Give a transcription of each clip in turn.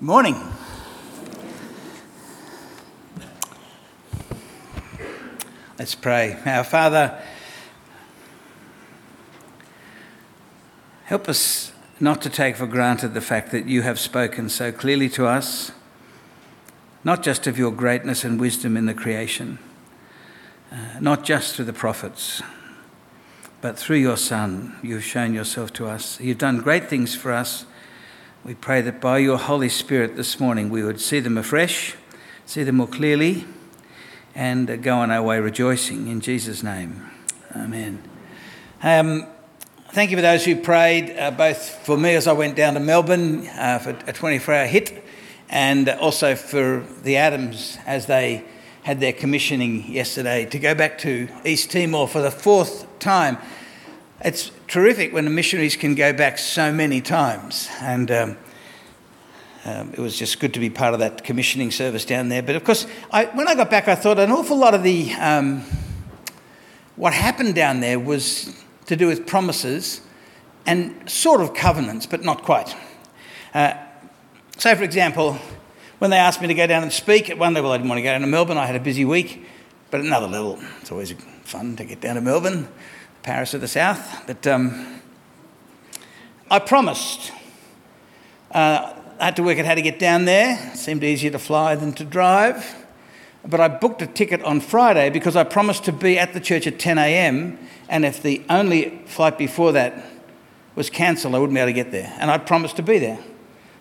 Morning. Let's pray. Our Father, help us not to take for granted the fact that you have spoken so clearly to us, not just of your greatness and wisdom in the creation, uh, not just through the prophets, but through your Son, you've shown yourself to us. You've done great things for us. We pray that by your Holy Spirit this morning we would see them afresh, see them more clearly and go on our way rejoicing in Jesus' name. Amen. Um, thank you for those who prayed, uh, both for me as I went down to Melbourne uh, for a 24 hour hit, and also for the Adams as they had their commissioning yesterday to go back to East Timor for the fourth time. It's terrific when the missionaries can go back so many times. And um, um, it was just good to be part of that commissioning service down there. But of course, I, when I got back, I thought an awful lot of the um, what happened down there was to do with promises and sort of covenants, but not quite. Uh, so, for example, when they asked me to go down and speak, at one level I didn't want to go down to Melbourne. I had a busy week, but at another level, it's always fun to get down to Melbourne, Paris of the South. But um, I promised. Uh, I had to work out how to get down there. It seemed easier to fly than to drive. But I booked a ticket on Friday because I promised to be at the church at 10 a.m. And if the only flight before that was cancelled, I wouldn't be able to get there. And I promised to be there.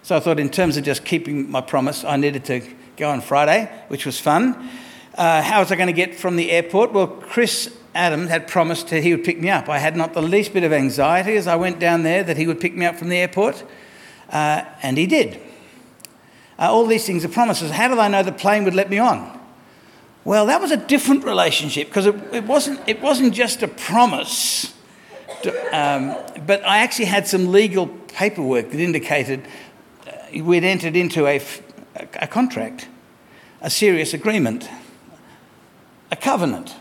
So I thought, in terms of just keeping my promise, I needed to go on Friday, which was fun. Uh, how was I going to get from the airport? Well, Chris Adams had promised that he would pick me up. I had not the least bit of anxiety as I went down there that he would pick me up from the airport. Uh, and he did. Uh, all these things are promises. How did I know the plane would let me on? Well, that was a different relationship because it, it, wasn't, it wasn't just a promise, to, um, but I actually had some legal paperwork that indicated uh, we'd entered into a, a contract, a serious agreement, a covenant.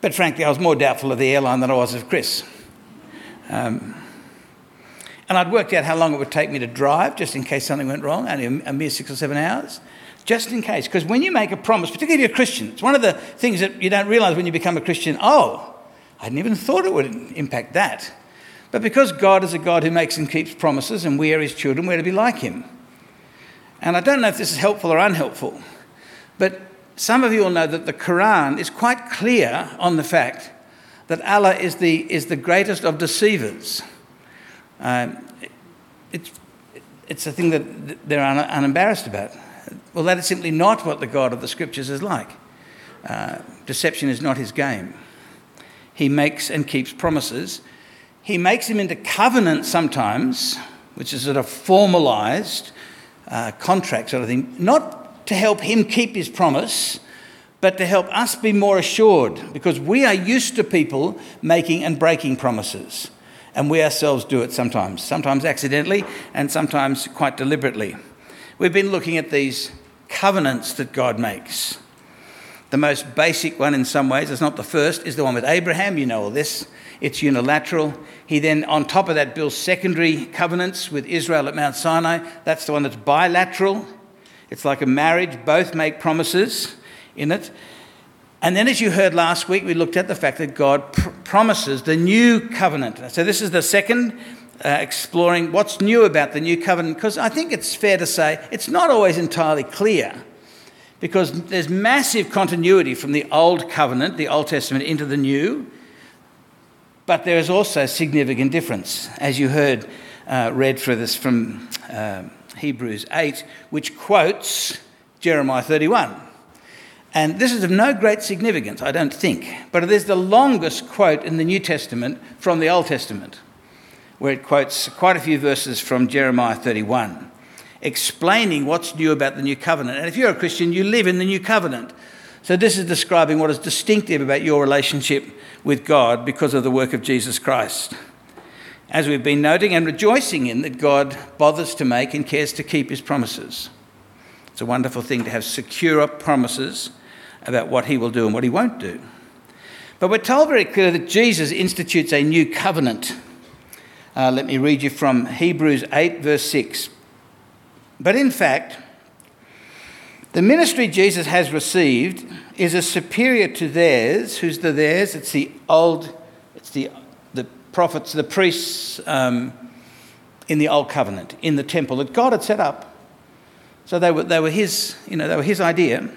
But frankly, I was more doubtful of the airline than I was of Chris. Um, and I'd worked out how long it would take me to drive, just in case something went wrong, only a mere six or seven hours, just in case. Because when you make a promise, particularly if you're a Christian, it's one of the things that you don't realize when you become a Christian. Oh, I hadn't even thought it would impact that. But because God is a God who makes and keeps promises, and we are his children, we're to be like him. And I don't know if this is helpful or unhelpful, but some of you will know that the Quran is quite clear on the fact that Allah is the, is the greatest of deceivers. Um, it's, it's a thing that they're un- unembarrassed about. Well, that is simply not what the God of the Scriptures is like. Uh, deception is not his game. He makes and keeps promises. He makes them into covenants sometimes, which is sort of formalized uh, contract sort of thing, not to help him keep his promise, but to help us be more assured, because we are used to people making and breaking promises. And we ourselves do it sometimes, sometimes accidentally and sometimes quite deliberately. We've been looking at these covenants that God makes. The most basic one, in some ways, it's not the first, is the one with Abraham. You know all this. It's unilateral. He then, on top of that, builds secondary covenants with Israel at Mount Sinai. That's the one that's bilateral. It's like a marriage, both make promises in it. And then, as you heard last week, we looked at the fact that God pr- promises the new covenant. So, this is the second uh, exploring what's new about the new covenant, because I think it's fair to say it's not always entirely clear, because there's massive continuity from the old covenant, the Old Testament, into the new, but there is also significant difference, as you heard uh, read for this from uh, Hebrews 8, which quotes Jeremiah 31. And this is of no great significance, I don't think, but it is the longest quote in the New Testament from the Old Testament, where it quotes quite a few verses from Jeremiah 31, explaining what's new about the new covenant. And if you're a Christian, you live in the new covenant. So this is describing what is distinctive about your relationship with God because of the work of Jesus Christ. As we've been noting and rejoicing in that God bothers to make and cares to keep his promises. It's a wonderful thing to have secure promises about what he will do and what he won't do. But we're told very clearly that Jesus institutes a new covenant. Uh, let me read you from Hebrews 8, verse 6. But in fact, the ministry Jesus has received is a superior to theirs. Who's the theirs? It's the old, it's the, prophets, the priests um, in the old covenant, in the temple that God had set up. So they were, they were his, you know, they were his idea.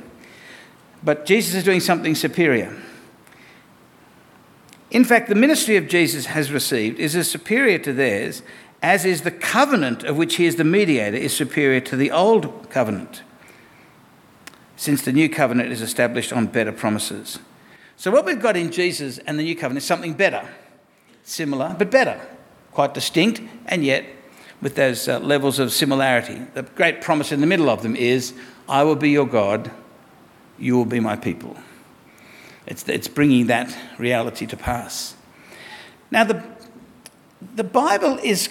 But Jesus is doing something superior. In fact, the ministry of Jesus has received is as superior to theirs as is the covenant of which he is the mediator is superior to the old covenant since the new covenant is established on better promises. So, what we've got in Jesus and the new covenant is something better, similar, but better, quite distinct, and yet with those uh, levels of similarity. The great promise in the middle of them is I will be your God, you will be my people. It's, it's bringing that reality to pass. Now, the, the Bible is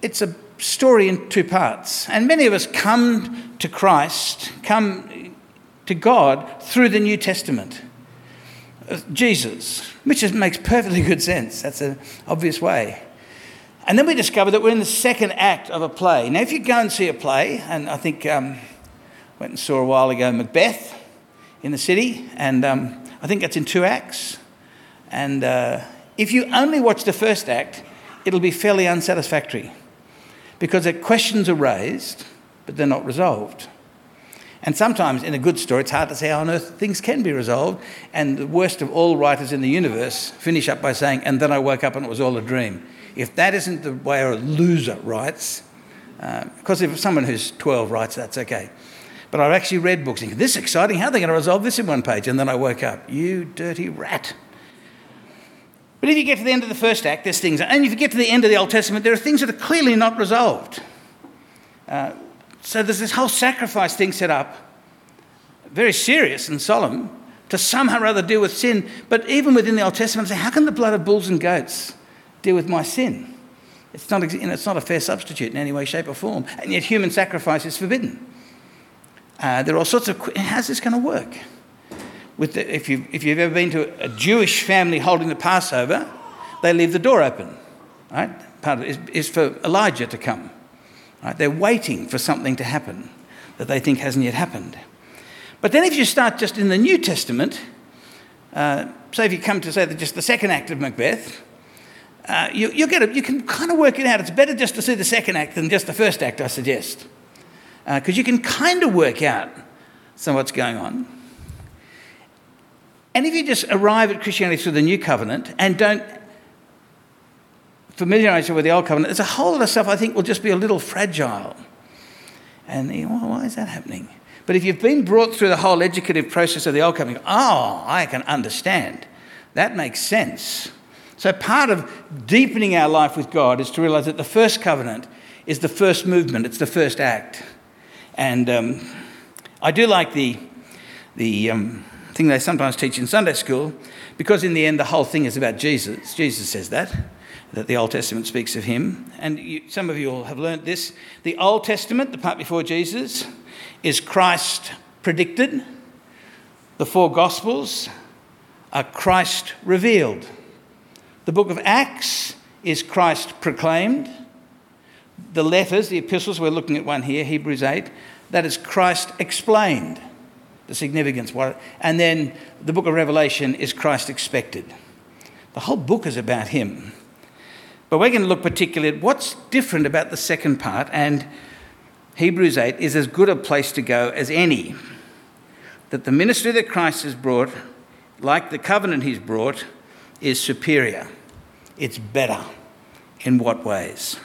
it's a story in two parts, and many of us come to Christ, come to God through the New Testament. Uh, Jesus, which is, makes perfectly good sense. That's an obvious way. And then we discover that we're in the second act of a play. Now, if you go and see a play, and I think um, went and saw a while ago Macbeth in the city, and um, I think that's in two acts. And uh, if you only watch the first act, it'll be fairly unsatisfactory because the questions are raised, but they're not resolved. And sometimes in a good story, it's hard to say how on earth things can be resolved. And the worst of all writers in the universe finish up by saying, and then I woke up and it was all a dream. If that isn't the way a loser writes, uh, because if someone who's 12 writes, that's okay. But I've actually read books thinking, this is exciting, how are they going to resolve this in one page? And then I woke up, you dirty rat. But if you get to the end of the first act, there's things, and if you get to the end of the Old Testament, there are things that are clearly not resolved. Uh, so there's this whole sacrifice thing set up, very serious and solemn, to somehow or other deal with sin. But even within the Old Testament, say, how can the blood of bulls and goats deal with my sin? It's not, it's not a fair substitute in any way, shape, or form. And yet human sacrifice is forbidden. Uh, there are all sorts of. How's this going to work? With the, if, you, if you've ever been to a Jewish family holding the Passover, they leave the door open. Right? Part of it is, is for Elijah to come. Right? They're waiting for something to happen that they think hasn't yet happened. But then, if you start just in the New Testament, uh, say if you come to say just the second act of Macbeth, uh, you, you, get it, you can kind of work it out. It's better just to see the second act than just the first act, I suggest. Because uh, you can kind of work out some what's going on. And if you just arrive at Christianity through the new covenant and don't familiarise you with the old covenant, there's a whole lot of stuff I think will just be a little fragile. And you know, why is that happening? But if you've been brought through the whole educative process of the old covenant, oh, I can understand. That makes sense. So part of deepening our life with God is to realize that the first covenant is the first movement, it's the first act. And um, I do like the, the um, thing they sometimes teach in Sunday school, because in the end the whole thing is about Jesus. Jesus says that that the Old Testament speaks of him. And you, some of you will have learnt this. The Old Testament, the part before Jesus, is Christ predicted. The four Gospels are Christ revealed. The book of Acts is Christ proclaimed. The letters, the epistles, we're looking at one here, Hebrews 8, that is Christ explained, the significance. And then the book of Revelation is Christ expected. The whole book is about him. But we're going to look particularly at what's different about the second part, and Hebrews 8 is as good a place to go as any. That the ministry that Christ has brought, like the covenant he's brought, is superior. It's better. In what ways?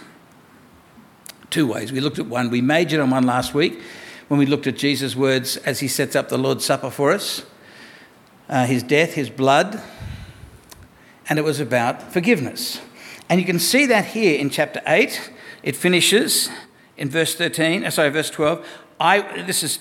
Two ways. We looked at one, we majored on one last week when we looked at Jesus' words as he sets up the Lord's Supper for us uh, his death, his blood, and it was about forgiveness. And you can see that here in chapter 8. It finishes in verse 13, uh, sorry, verse 12. I, this is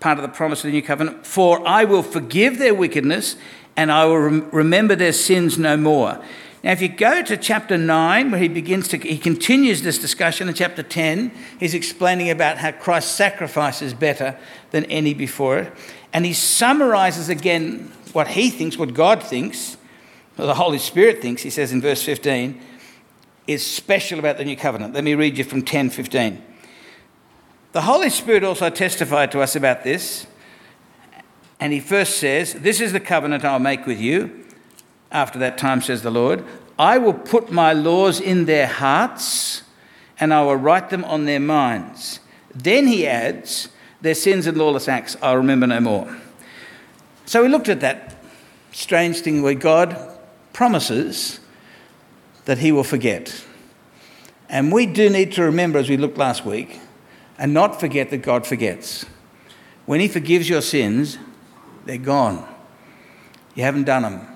part of the promise of the new covenant. For I will forgive their wickedness and I will rem- remember their sins no more. Now, if you go to chapter 9, where he begins to, he continues this discussion in chapter 10, he's explaining about how Christ's sacrifice is better than any before it. And he summarizes again what he thinks, what God thinks, the Holy Spirit thinks, he says in verse 15, is special about the new covenant. Let me read you from 10:15. The Holy Spirit also testified to us about this. And he first says, This is the covenant I'll make with you. After that time, says the Lord, I will put my laws in their hearts and I will write them on their minds. Then he adds, Their sins and lawless acts I'll remember no more. So we looked at that strange thing where God promises that he will forget. And we do need to remember, as we looked last week, and not forget that God forgets. When he forgives your sins, they're gone. You haven't done them.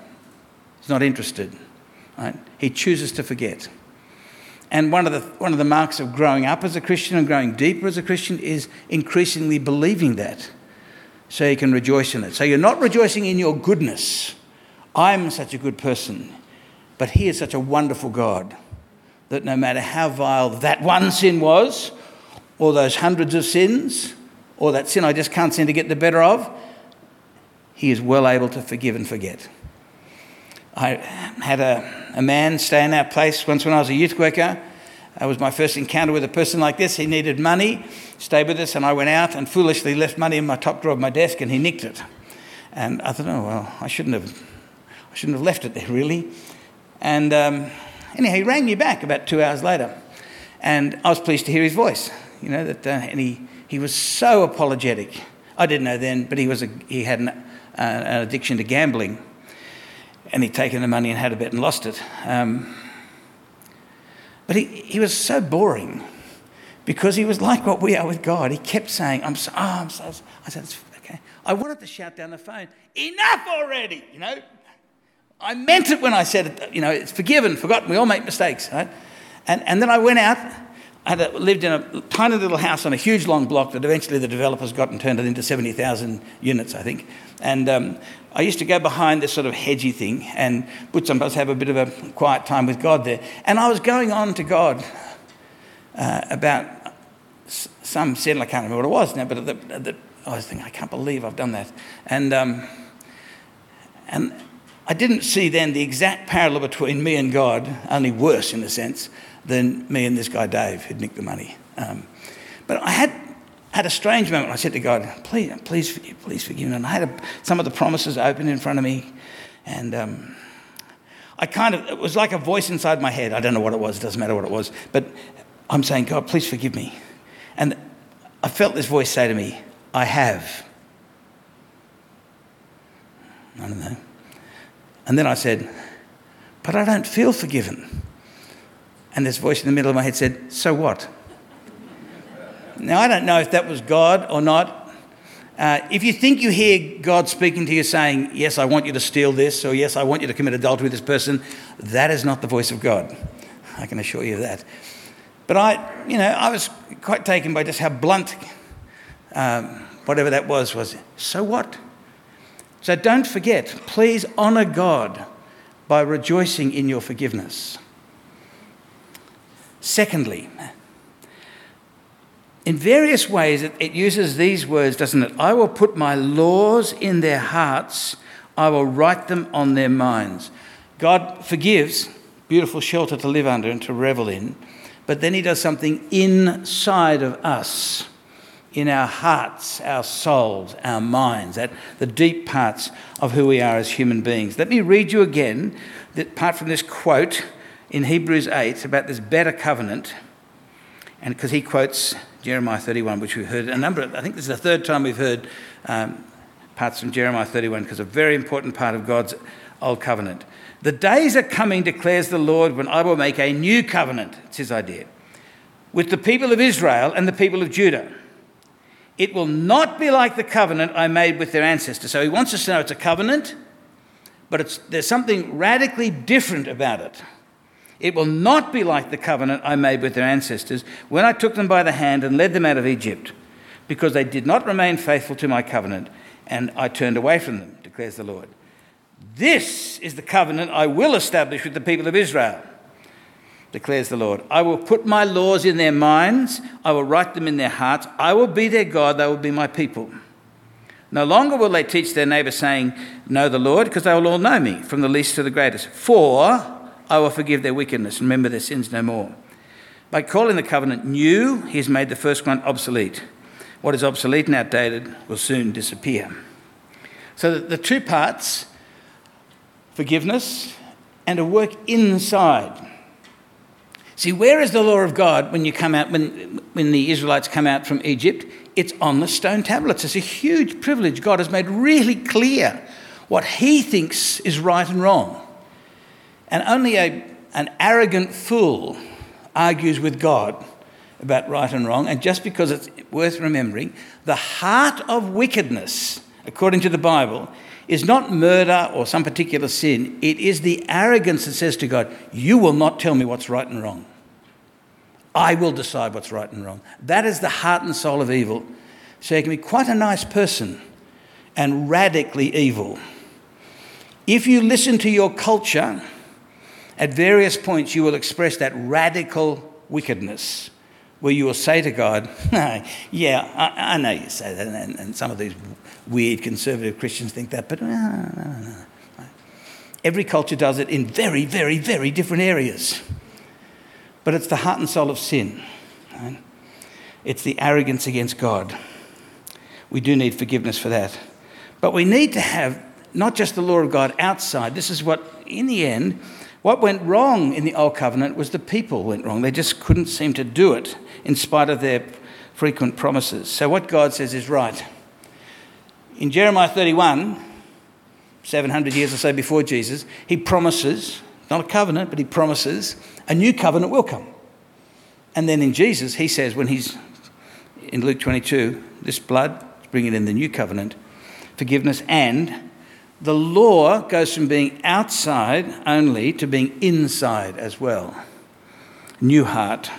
He's not interested. Right? He chooses to forget. And one of, the, one of the marks of growing up as a Christian and growing deeper as a Christian is increasingly believing that so you can rejoice in it. So you're not rejoicing in your goodness. I'm such a good person, but He is such a wonderful God that no matter how vile that one sin was, or those hundreds of sins, or that sin I just can't seem to get the better of, He is well able to forgive and forget. I had a, a man stay in our place once when I was a youth worker. That was my first encounter with a person like this. He needed money, stayed with us, and I went out and foolishly left money in my top drawer of my desk, and he nicked it. And I thought, oh well, I shouldn't have, I shouldn't have left it there really. And um, anyhow, he rang me back about two hours later, and I was pleased to hear his voice. You know that, uh, and he he was so apologetic. I didn't know then, but he was a, he had an, uh, an addiction to gambling, and he'd taken the money and had a bet and lost it. Um, but he, he was so boring because he was like what we are with God. He kept saying, I'm so, oh, I'm so, I said, okay. I wanted to shout down the phone, enough already, you know. I meant it when I said it, you know, it's forgiven, forgotten, we all make mistakes, right? And, and then I went out, I lived in a tiny little house on a huge long block that eventually the developers got and turned it into 70,000 units, I think. And um, I used to go behind this sort of hedgy thing and would sometimes have a bit of a quiet time with God there. And I was going on to God uh, about some sin, I can't remember what it was now, but the, the, I was thinking, I can't believe I've done that. And, um, and I didn't see then the exact parallel between me and God, only worse in a sense, than me and this guy Dave who'd nicked the money. Um, but I had had a strange moment. I said to God, please, please forgive, please forgive me. And I had a, some of the promises open in front of me. And um, I kind of, it was like a voice inside my head. I don't know what it was, it doesn't matter what it was. But I'm saying, God, please forgive me. And I felt this voice say to me, I have. I don't know. And then I said, but I don't feel forgiven. And this voice in the middle of my head said, so what? Now, I don't know if that was God or not. Uh, if you think you hear God speaking to you saying, Yes, I want you to steal this, or Yes, I want you to commit adultery with this person, that is not the voice of God. I can assure you of that. But I, you know, I was quite taken by just how blunt um, whatever that was was. So what? So don't forget, please honour God by rejoicing in your forgiveness. Secondly, in various ways, it, it, uses these words, doesn't it? I will put my laws in their hearts, I will write them on their minds. God forgives, beautiful shelter to live under and to revel in, but then He does something inside of us, in our hearts, our souls, our minds, at the deep parts of who we are as human beings. Let me read you again, that part from this quote in Hebrews 8 about this better covenant, and because he quotes Jeremiah 31, which we've heard a number of, I think this is the third time we've heard um, parts from Jeremiah 31, because a very important part of God's old covenant. The days are coming, declares the Lord, when I will make a new covenant, it's his idea, with the people of Israel and the people of Judah. It will not be like the covenant I made with their ancestors. So he wants us to know it's a covenant, but there's something radically different about it. It will not be like the covenant I made with their ancestors when I took them by the hand and led them out of Egypt, because they did not remain faithful to my covenant, and I turned away from them, declares the Lord. This is the covenant I will establish with the people of Israel, declares the Lord. I will put my laws in their minds, I will write them in their hearts, I will be their God, they will be my people. No longer will they teach their neighbour, saying, Know the Lord, because they will all know me, from the least to the greatest. For I will forgive their wickedness and remember their sins no more. By calling the covenant new, he has made the first one obsolete. What is obsolete and outdated will soon disappear. So that the two parts forgiveness and a work inside. See, where is the law of God when you come out when, when the Israelites come out from Egypt? It's on the stone tablets. It's a huge privilege. God has made really clear what he thinks is right and wrong. And only a, an arrogant fool argues with God about right and wrong. And just because it's worth remembering, the heart of wickedness, according to the Bible, is not murder or some particular sin. It is the arrogance that says to God, You will not tell me what's right and wrong. I will decide what's right and wrong. That is the heart and soul of evil. So you can be quite a nice person and radically evil. If you listen to your culture, at various points you will express that radical wickedness where you will say to God, Yeah, I, I, know you say that, and, and, some of these weird conservative Christians think that, but uh, no, no, no, no. Every culture does it in very, very, very different areas. But it's the heart and soul of sin. Right? It's the arrogance against God. We do need forgiveness for that. But we need to have not just the law of God outside. This is what, in the end, what went wrong in the Old Covenant was the people went wrong. They just couldn't seem to do it in spite of their frequent promises. So, what God says is right. In Jeremiah 31, 700 years or so before Jesus, he promises, not a covenant, but he promises a new covenant will come. And then in Jesus, he says, when he's in Luke 22, this blood, bringing in the new covenant, forgiveness and the law goes from being outside only to being inside as well. New heart.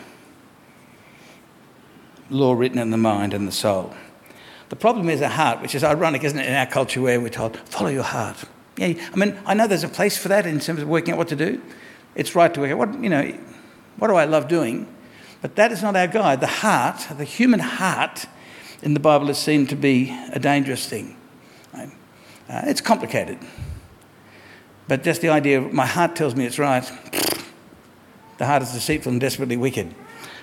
Law written in the mind and the soul. The problem is a heart, which is ironic, isn't it, in our culture where we're told, follow your heart. Yeah, I mean, I know there's a place for that in terms of working out what to do. It's right to work out what, you know, what do I love doing? But that is not our guide. The heart, the human heart in the Bible is seen to be a dangerous thing. Uh, it's complicated. But just the idea of my heart tells me it's right. The heart is deceitful and desperately wicked,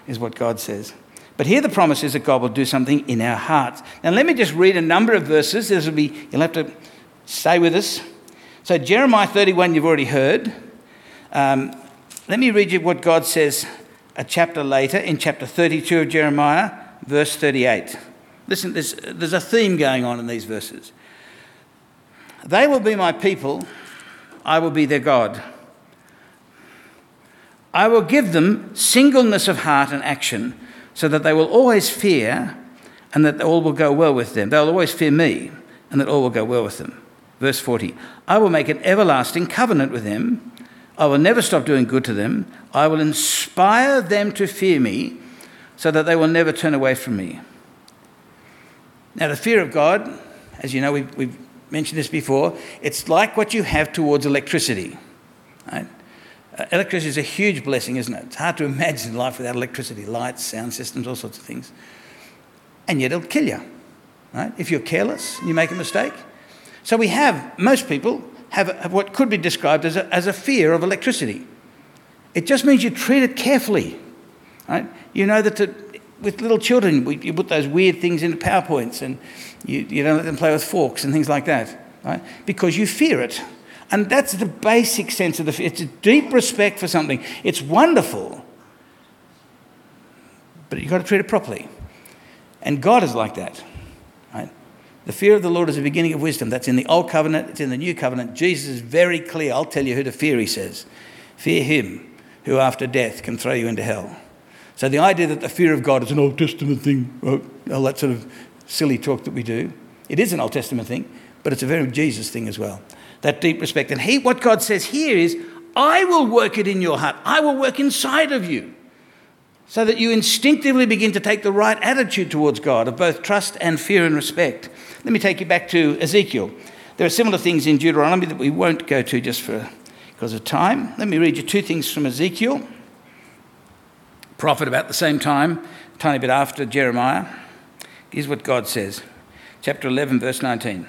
is what God says. But here the promise is that God will do something in our hearts. Now let me just read a number of verses. This will be, you'll have to stay with us. So Jeremiah 31, you've already heard. Um, let me read you what God says a chapter later, in chapter 32 of Jeremiah, verse 38. Listen, there's, there's a theme going on in these verses. They will be my people, I will be their God. I will give them singleness of heart and action so that they will always fear and that all will go well with them. They'll always fear me and that all will go well with them. Verse 40 I will make an everlasting covenant with them. I will never stop doing good to them. I will inspire them to fear me so that they will never turn away from me. Now, the fear of God, as you know, we've, we've mentioned this before, it's like what you have towards electricity. Right? Uh, electricity is a huge blessing, isn't it? It's hard to imagine life without electricity, lights, sound systems, all sorts of things. And yet it'll kill you, right? If you're careless and you make a mistake. So we have, most people have, have what could be described as a, as a fear of electricity. It just means you treat it carefully, right? You know that to, with little children, we, you put those weird things into PowerPoints and you, you don't let them play with forks and things like that, right? Because you fear it. And that's the basic sense of the fear. It's a deep respect for something. It's wonderful, but you've got to treat it properly. And God is like that? The fear of the Lord is the beginning of wisdom. That's in the Old Covenant, it's in the New Covenant. Jesus is very clear. I'll tell you who to fear, he says. Fear him who after death can throw you into hell. So the idea that the fear of God is an Old Testament thing, uh, all that sort of silly talk that we do, it is an Old Testament thing, but it's a very Jesus thing as well. That deep respect. And he, what God says here is, I will work it in your heart. I will work inside of you so that you instinctively begin to take the right attitude towards God of both trust and fear and respect. Let me take you back to Ezekiel. There are similar things in Deuteronomy that we won't go to just for because of time. Let me read you two things from Ezekiel prophet about the same time, a tiny bit after Jeremiah. Here's what God says, chapter 11, verse 19.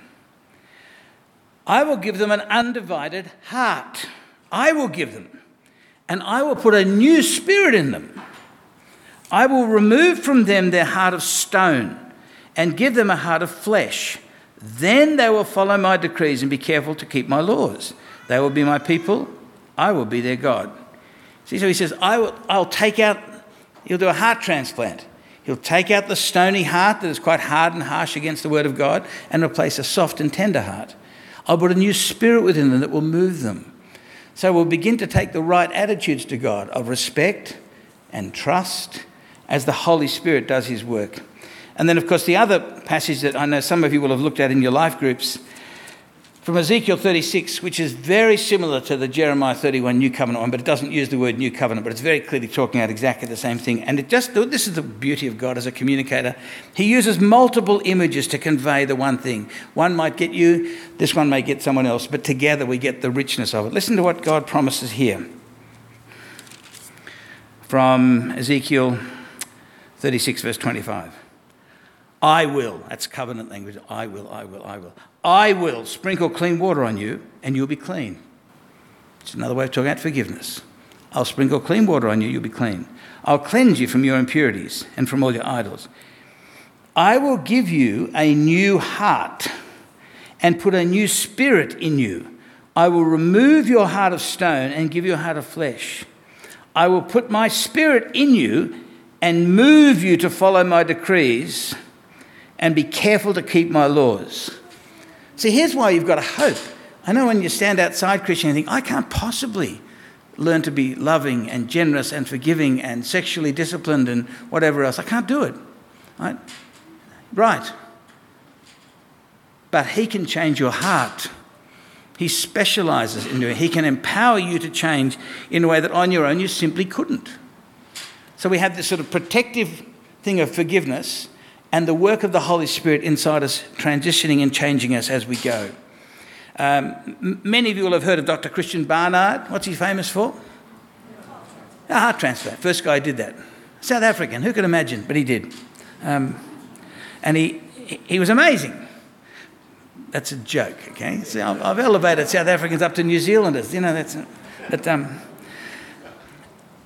I will give them an undivided heart. I will give them. and I will put a new spirit in them. I will remove from them their heart of stone and give them a heart of flesh. Then they will follow my decrees and be careful to keep my laws. They will be my people, I will be their God. See, so he says, I will, I'll take out, he'll do a heart transplant. He'll take out the stony heart that is quite hard and harsh against the word of God and replace a soft and tender heart. I'll put a new spirit within them that will move them. So we'll begin to take the right attitudes to God of respect and trust as the Holy Spirit does his work. And then, of course, the other passage that I know some of you will have looked at in your life groups from Ezekiel 36, which is very similar to the Jeremiah 31 New Covenant one, but it doesn't use the word New Covenant, but it's very clearly talking about exactly the same thing. And it just, this is the beauty of God as a communicator. He uses multiple images to convey the one thing. One might get you, this one may get someone else, but together we get the richness of it. Listen to what God promises here from Ezekiel 36, verse 25. I will, that's covenant language. I will, I will, I will. I will sprinkle clean water on you and you'll be clean. It's another way of talking about forgiveness. I'll sprinkle clean water on you, you'll be clean. I'll cleanse you from your impurities and from all your idols. I will give you a new heart and put a new spirit in you. I will remove your heart of stone and give you a heart of flesh. I will put my spirit in you and move you to follow my decrees and be careful to keep my laws. See, here's why you've got to hope. I know when you stand outside Christian, you think, I can't possibly learn to be loving and generous and forgiving and sexually disciplined and whatever else. I can't do it. Right? Right. But He can change your heart. He specializes in doing it. He can empower you to change in a way that on your own you simply couldn't. So we have this sort of protective thing of forgiveness and the work of the Holy Spirit inside us, transitioning and changing us as we go. Um, many of you will have heard of Dr. Christiaan Barnard. What's he famous for? A heart transplant. First guy did that. South African. Who could imagine? But he did. Um, and he, he was amazing. That's a joke, okay? So I've elevated South Africans up to New Zealanders. You know, that's. But, um,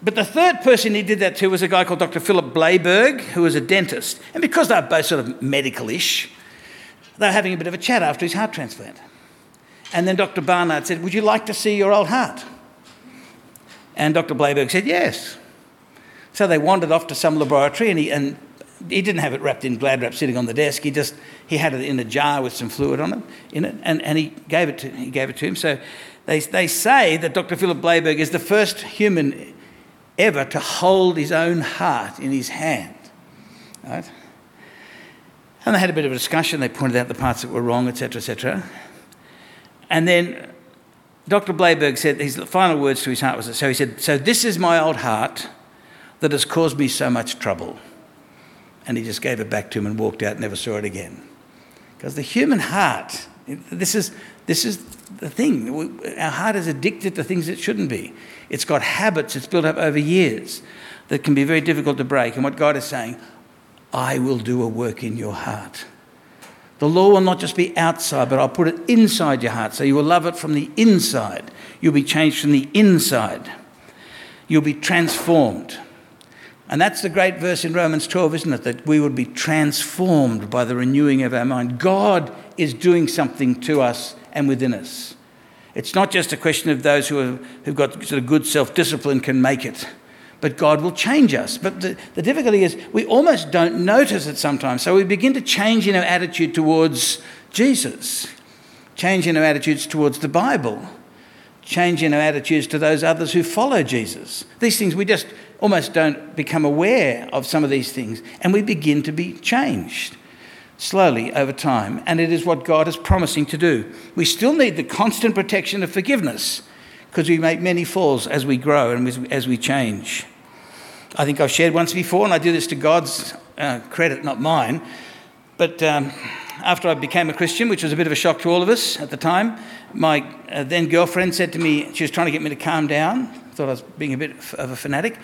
but the third person he did that to was a guy called Dr. Philip Blaiberg, who was a dentist. And because they were both sort of medical ish, they were having a bit of a chat after his heart transplant. And then Dr. Barnard said, Would you like to see your old heart? And Dr. Blaiberg said, Yes. So they wandered off to some laboratory and he, and he didn't have it wrapped in glad wrap sitting on the desk. He just he had it in a jar with some fluid on it in it, and, and he gave it to he gave it to him. So they, they say that Dr. Philip Blaiberg is the first human ever to hold his own heart in his hand. Right? And they had a bit of a discussion. They pointed out the parts that were wrong, etc., etc. And then Dr. Blaiberg said his final words to his heart was so he said, So this is my old heart that has caused me so much trouble. And he just gave it back to him and walked out, never saw it again. Because the human heart, this is, this is the thing. Our heart is addicted to things it shouldn't be. It's got habits it's built up over years that can be very difficult to break. And what God is saying, I will do a work in your heart. The law will not just be outside, but I'll put it inside your heart. So you will love it from the inside. You'll be changed from the inside. You'll be transformed. And that's the great verse in Romans 12, isn't it? That we would be transformed by the renewing of our mind. God is doing something to us and within us. It's not just a question of those who have, who've got sort of good self discipline can make it, but God will change us. But the, the difficulty is we almost don't notice it sometimes. So we begin to change in our attitude towards Jesus, change in our attitudes towards the Bible, change in our attitudes to those others who follow Jesus. These things we just almost don't become aware of some of these things, and we begin to be changed slowly over time, and it is what God is promising to do. We still need the constant protection of forgiveness because we make many falls as we grow and as we change. I think I've shared once before, and I do this to God's uh, credit, not mine. But um, after I became a Christian, which was a bit of a shock to all of us at the time, my uh, then girlfriend said to me, she was trying to get me to calm down. I thought I was being a bit of a fanatic.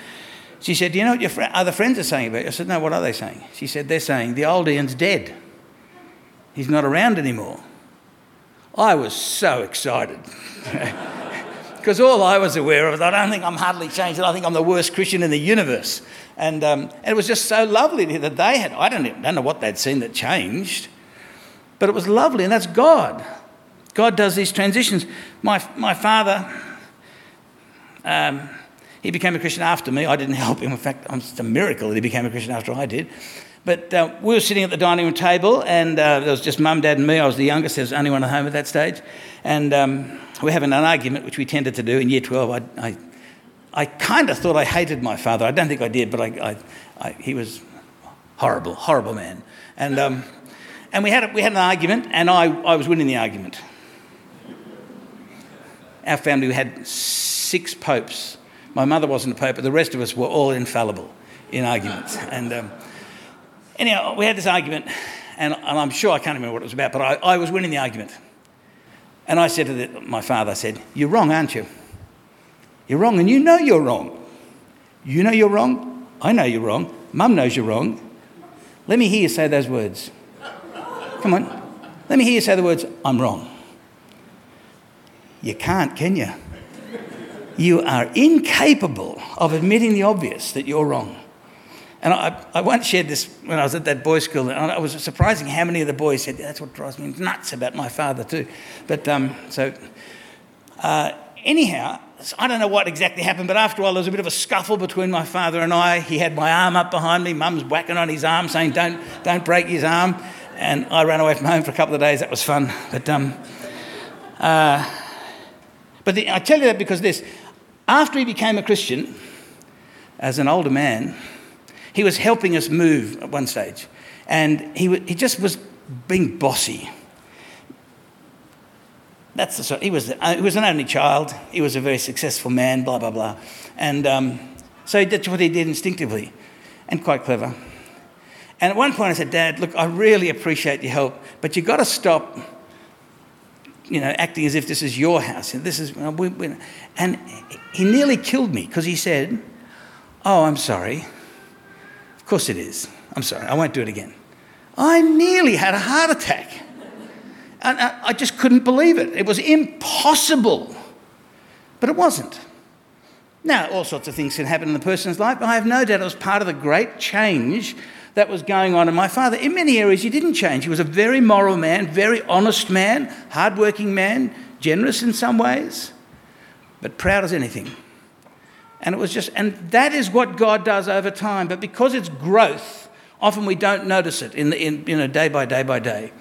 She said, Do you know what your fr- other friends are saying about you? I said, No, what are they saying? She said, They're saying the old Ian's dead. He's not around anymore. I was so excited. Because all I was aware of is I don't think I'm hardly changed, and I think I'm the worst Christian in the universe. And, um, and it was just so lovely that they had, I don't, even, don't know what they'd seen that changed, but it was lovely, and that's God. God does these transitions. My, my father, um, he became a Christian after me. I didn't help him. In fact, it's a miracle that he became a Christian after I did. But uh, we were sitting at the dining room table, and uh, there was just mum, dad, and me. I was the youngest. There was only one at home at that stage. And um, we were having an argument, which we tended to do in year 12. I, I, I kind of thought I hated my father. I don't think I did, but I, I, he was horrible, horrible man. And, um, and we, had we had an argument, and I, I was winning the argument. Our family had six popes. My mother wasn't a pope, but the rest of us were all infallible in arguments. And um, anyhow, we had this argument, and, and, I'm sure I can't remember what it was about, but I, I was winning the argument. And I said to the, my father, I said, You're wrong, aren't you? You're wrong, and you know you're wrong. You know you're wrong. I know you're wrong. Mum knows you're wrong. Let me hear you say those words. Come on. Let me hear you say the words, I'm wrong. You can't, can you? You are incapable of admitting the obvious that you're wrong. And I, I once shared this when I was at that boys' school, and it was surprising how many of the boys said, That's what drives me nuts about my father, too. But um, so, uh, anyhow, I don't know what exactly happened, but after a while, there was a bit of a scuffle between my father and I. He had my arm up behind me, mum's whacking on his arm, saying, Don't, don't break his arm. And I ran away from home for a couple of days. That was fun. But, um, uh, but the, I tell you that because this after he became a Christian, as an older man, he was helping us move at one stage. And he, he just was being bossy. That's the sort. He was, uh, he was an only child. He was a very successful man, blah, blah, blah. And um, so that's what he did instinctively and quite clever. And at one point I said, Dad, look, I really appreciate your help, but you've got to stop you know, acting as if this is your house. And this is, and he nearly killed me because he said, "Oh, I'm sorry. Of course it is. I'm sorry. I won't do it again." I nearly had a heart attack, and I just couldn't believe it. It was impossible, but it wasn't. Now, all sorts of things can happen in the person's life, but I have no doubt it was part of the great change that was going on. And my father, in many areas, he didn't change. He was a very moral man, very honest man, hardworking man, generous in some ways, but proud as anything. And it was just, and that is what God does over time. But because it's growth, often we don't notice it in, the, in you know, day by day by day.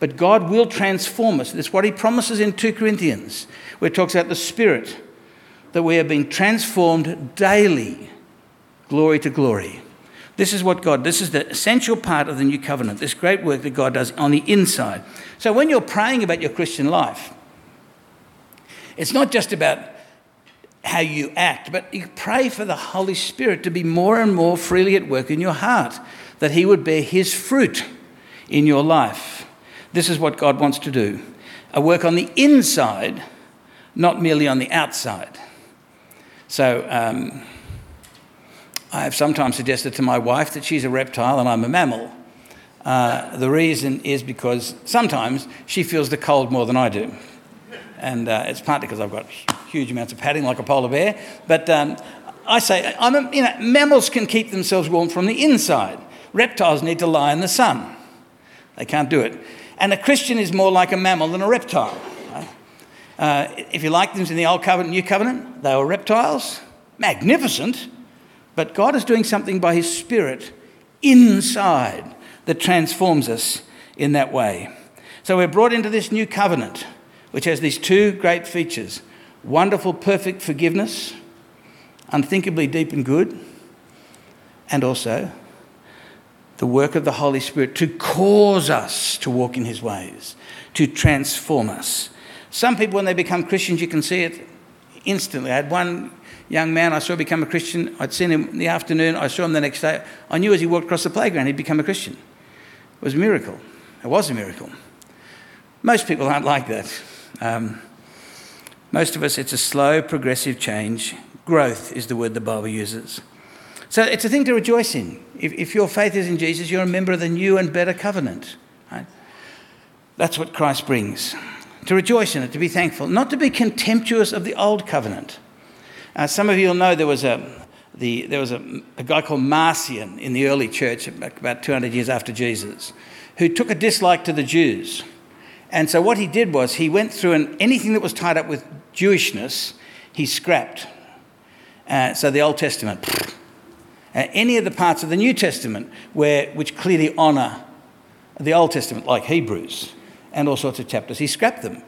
But God will transform us. That's what He promises in 2 Corinthians, where it talks about the Spirit, that we are being transformed daily, glory to glory. This is what God, this is the essential part of the new covenant, this great work that God does on the inside. So when you're praying about your Christian life, it's not just about how you act, but you pray for the Holy Spirit to be more and more freely at work in your heart, that He would bear His fruit in your life. This is what God wants to do a work on the inside, not merely on the outside. So, um, I have sometimes suggested to my wife that she's a reptile and I'm a mammal. Uh, the reason is because sometimes she feels the cold more than I do. And uh, it's partly because I've got huge amounts of padding like a polar bear. But um, I say, I'm a, you know, mammals can keep themselves warm from the inside. Reptiles need to lie in the sun. They can't do it. And a Christian is more like a mammal than a reptile. Uh, if you like them in the Old Covenant, New Covenant, they were reptiles, magnificent, but God is doing something by His Spirit inside that transforms us in that way. So we're brought into this new covenant, which has these two great features wonderful, perfect forgiveness, unthinkably deep and good, and also the work of the Holy Spirit to cause us to walk in His ways, to transform us. Some people, when they become Christians, you can see it instantly. I had one young man I saw become a Christian. I'd seen him in the afternoon. I saw him the next day. I knew as he walked across the playground he'd become a Christian. It was a miracle. It was a miracle. Most people aren't like that. Um, most of us, it's a slow, progressive change. Growth is the word the Bible uses. So it's a thing to rejoice in. If, if your faith is in Jesus, you're a member of the new and better covenant. Right? That's what Christ brings. to rejoice in it, to be thankful, not to be contemptuous of the old covenant. Uh, some of you will know there was a, the, there was a, a guy called Marcion in the early church, about 200 years after Jesus, who took a dislike to the Jews. And so what he did was he went through and anything that was tied up with Jewishness, he scrapped. Uh, so the Old Testament, uh, any of the parts of the New Testament where, which clearly honour the Old Testament, like Hebrews and all sorts of chapters, he scrapped them.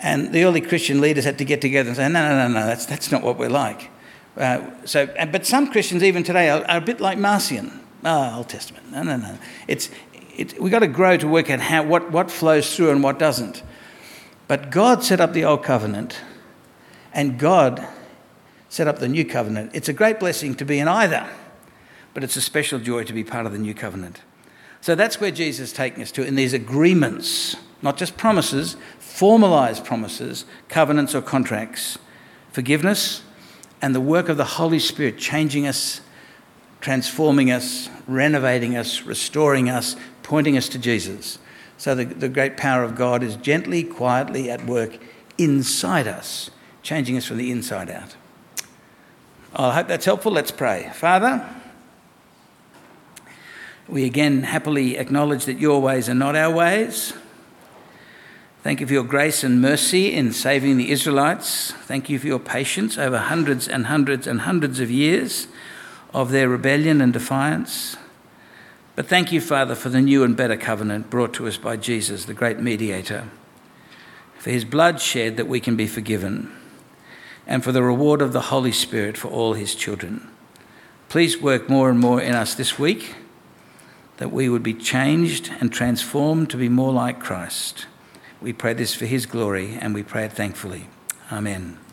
And the early Christian leaders had to get together and say, no, no, no, no, that's, that's not what we're like. Uh, so, but some Christians, even today, are, are a bit like Marcion. Oh, Old Testament. No, no, no. It's, it, we've got to grow to work out how, what, what flows through and what doesn't. But God set up the Old Covenant, and God set up the New Covenant. It's a great blessing to be in either, but it's a special joy to be part of the New Covenant. So that's where Jesus is taking us to in these agreements, not just promises, formalized promises, covenants or contracts, forgiveness, and the work of the Holy Spirit changing us, transforming us, renovating us, restoring us, pointing us to Jesus. So the, the great power of God is gently, quietly at work inside us, changing us from the inside out. I hope that's helpful. Let's pray. Father, we again happily acknowledge that your ways are not our ways. Thank you for your grace and mercy in saving the Israelites. Thank you for your patience over hundreds and hundreds and hundreds of years of their rebellion and defiance. But thank you, Father, for the new and better covenant brought to us by Jesus, the great mediator, for his blood shed that we can be forgiven, and for the reward of the Holy Spirit for all his children. Please work more and more in us this week that we would be changed and transformed to be more like Christ. We pray this for his glory and we pray it thankfully. Amen.